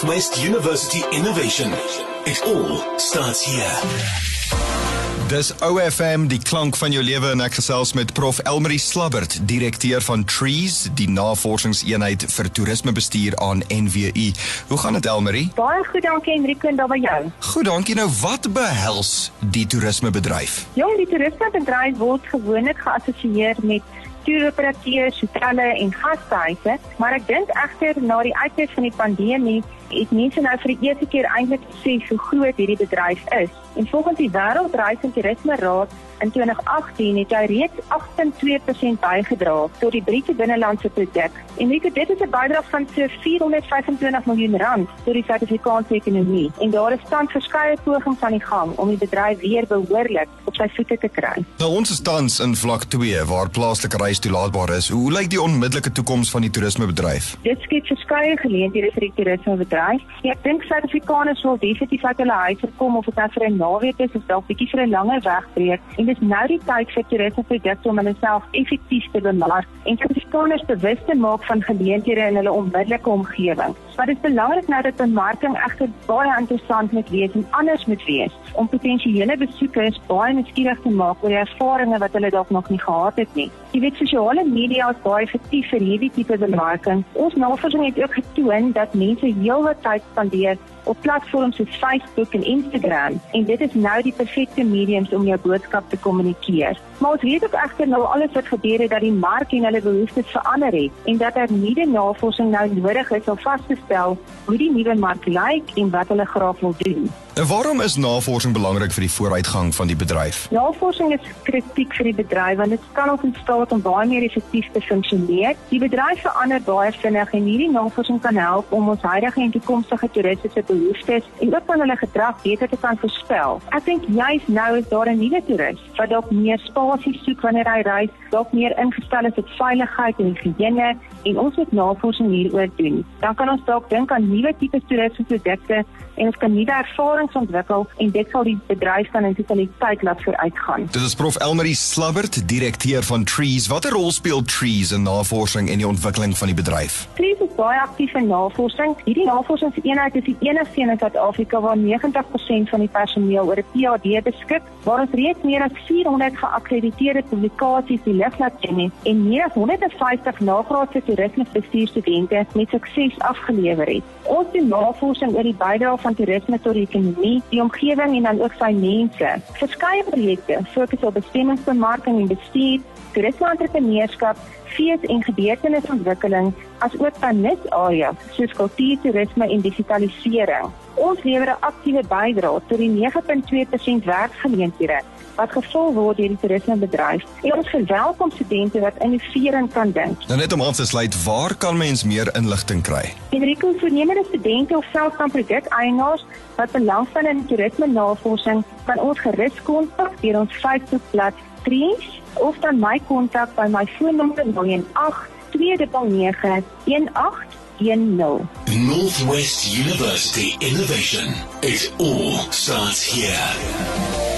Northwest University Innovation. It all starts here. Dis OFM die klank van jou lewe en ek gesels met Prof Elmarie Slabbert, direkteur van Trees, die navorsingseenheid vir toerismebestuur aan NWU. Hoe gaan dit Elmarie? Baie goed, dankie Enrico en daar by jou. Goed, dankie. Nou wat behels die toerismebedryf? Jong, die toerismebedryf word gewoonlik geassosieer met toeroperateurs, hotelle en gastehuise, maar ek dink egter na die uitbreek van die pandemie het mense nou vir die eerste keer eintlik gesien hoe groot hierdie bedryf is. En volgens die Wêreldreis en Toerisme Raad in 2018 het hy reeds 8.2% bygedra tot die Britse binnelandse produk. En dit is 'n bydrae van so 425 miljoen rand tot die Suid-Afrikaanse ekonomie. En daar is tans verskeie pogings aan die gang om die bedryf weer behoorlik op sy voete te kry. Nou ons is tans in vlak 2 waar plaaslike reis toelaatbaar is. Hoe lyk die onmiddellike toekoms van die toerismebedryf? Dit skep verskeie geleenthede vir die toerismebedryf. Ja, ek dink Suid-Afrikaners wil definitief uit hulle huise kom of dit nou vir 'n naweek is of dalk bietjie vir 'n langer wegbreek. En dis nou die tyd vir toerismeprodukte om hulle self effektief te bemark en Suid-Afrikaners bewus te maak van geleenthede in hulle onmiddellike omgewing. Maar dit is belangrik nou dat bemarking egter baie interessant moet wees en anders moet wees om potensiële besoekers baie nuuskierig te maak oor die ervarings wat hulle dalk nog nie gehad het nie. Jy weet sosiale media is baie effektief vir hierdie tipe bemarking. Ons navorsing het ook getoon dat mense heelwat tyd spandeer op platforms soos Facebook en Instagram en dit is nou die perfekte mediums om jou boodskap te kommunikeer. Maar ons weet ook egter nou alles wat gebeur het dat die mark en hulle behoeftes verander het en dat daar nuwe navorsing nou nodig is om vas te stel hoe die nuwe mark lyk en wat hulle graag wil doen. En waarom is navorsing belangrik vir die vooruitgang van die bedryf? Navorsing is kritiek vir die bedryf want dit kan ons in staat om baie meer effektief te funksioneer. Die bedryf verander baie vinnig en hierdie navorsing kan help om ons huidige en toekomstige toeriste se behoeftes en ook van hulle gedrag beter te kan voorspel. Ek dink juis nou is daar 'n nuwe toerist wat dalk meer spasie soek wanneer hy reis, dalk meer ingestel is op veiligheid en higiëne en ons moet navorsing hieroor doen. Dan kan ons dalk dink aan nuwe tipe toerismeprodukte en ons kan nuwe ervarings ontwikkel en dit sal die bedryf dan in totaliteit laat vooruitgaan. Dit is Prof Elmarie Slabbert, direkteur van Trees. Watter rol speel Trees in navorsing en die ontwikkeling van die bedryf? Trees is baie aktief in navorsing. Hierdie navorsingseenheid is die enigste een in Suid-Afrika waar 90% van die personeel oor 'n PhD beskik, waar ons reeds meer as 400 geakkrediteerde publikasies die lig laat sien en meer as 150 nagraadse toerismebestuurstudente met sukses afgelewer het. Ons doen navorsing oor die bydrae van toerisme tot die ekonomie, die omgewing en dan ook sy mense. Verskeie projekte fokus op bestemmingsbemarking en bestuur, toerisme-entrepreneurskap, fees- en gebeurtenisontwikkeling, asook van nisareas soos kultuurtoerisme en digitalisering. Ons lewer 'n aktiewe bydrae tot die 9.2% werksgeleenthede wat gevul word deur die toerismebedryf. En ons verwelkom studente wat innoverend kan dink. Nou net om aan te sluit, waar kan mens meer inligting kry? Enrico, voornemende studente of selfs dan produkeienaars wat belangstel in toerisme navorsing, kan ons gerus kontak deur ons Facebookblad Trees of dan my kontak by my foonnommer 08 299 1810. Northwest University Innovation. It all starts here.